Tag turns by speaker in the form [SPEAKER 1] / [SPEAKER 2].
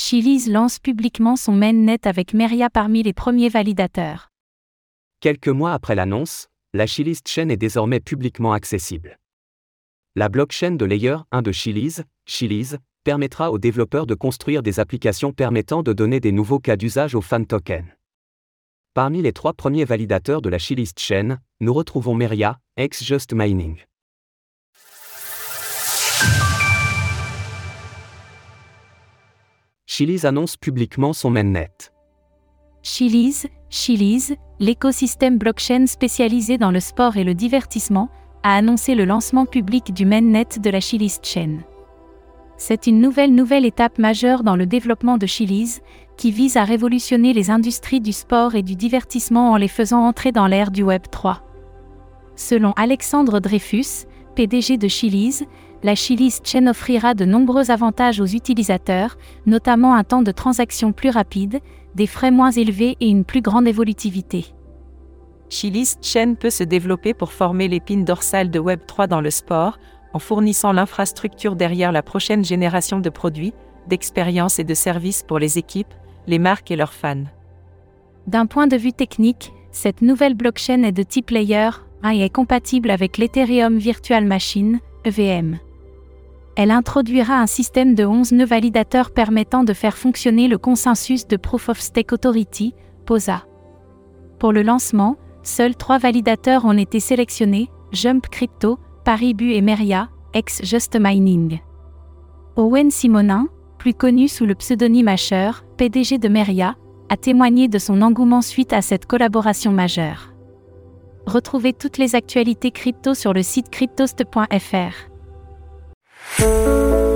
[SPEAKER 1] Chiliz lance publiquement son mainnet avec Meria parmi les premiers validateurs.
[SPEAKER 2] Quelques mois après l'annonce, la Chiliz chain est désormais publiquement accessible. La blockchain de Layer 1 de Chiliz, Chiliz, permettra aux développeurs de construire des applications permettant de donner des nouveaux cas d'usage aux fan tokens. Parmi les trois premiers validateurs de la Chiliz chain, nous retrouvons Meria, ex-Just Mining. Chiliz annonce publiquement son mainnet.
[SPEAKER 1] Chiliz, Chiliz, l'écosystème blockchain spécialisé dans le sport et le divertissement, a annoncé le lancement public du mainnet de la Chiliz Chain. C'est une nouvelle nouvelle étape majeure dans le développement de Chiliz, qui vise à révolutionner les industries du sport et du divertissement en les faisant entrer dans l'ère du Web 3. Selon Alexandre Dreyfus, PDG de Chiliz, la Chiliz Chain offrira de nombreux avantages aux utilisateurs, notamment un temps de transaction plus rapide, des frais moins élevés et une plus grande évolutivité.
[SPEAKER 3] Chiliz Chain peut se développer pour former l'épine dorsale de Web3 dans le sport, en fournissant l'infrastructure derrière la prochaine génération de produits, d'expériences et de services pour les équipes, les marques et leurs fans.
[SPEAKER 1] D'un point de vue technique, cette nouvelle blockchain est de type layer 1 et est compatible avec l'Ethereum Virtual Machine, EVM elle introduira un système de 11 nœuds validateurs permettant de faire fonctionner le consensus de Proof of Stake Authority, POSA. Pour le lancement, seuls trois validateurs ont été sélectionnés, Jump Crypto, Paribu et Meria, ex Just Mining. Owen Simonin, plus connu sous le pseudonyme Asher, PDG de Meria, a témoigné de son engouement suite à cette collaboration majeure. Retrouvez toutes les actualités crypto sur le site cryptost.fr. Música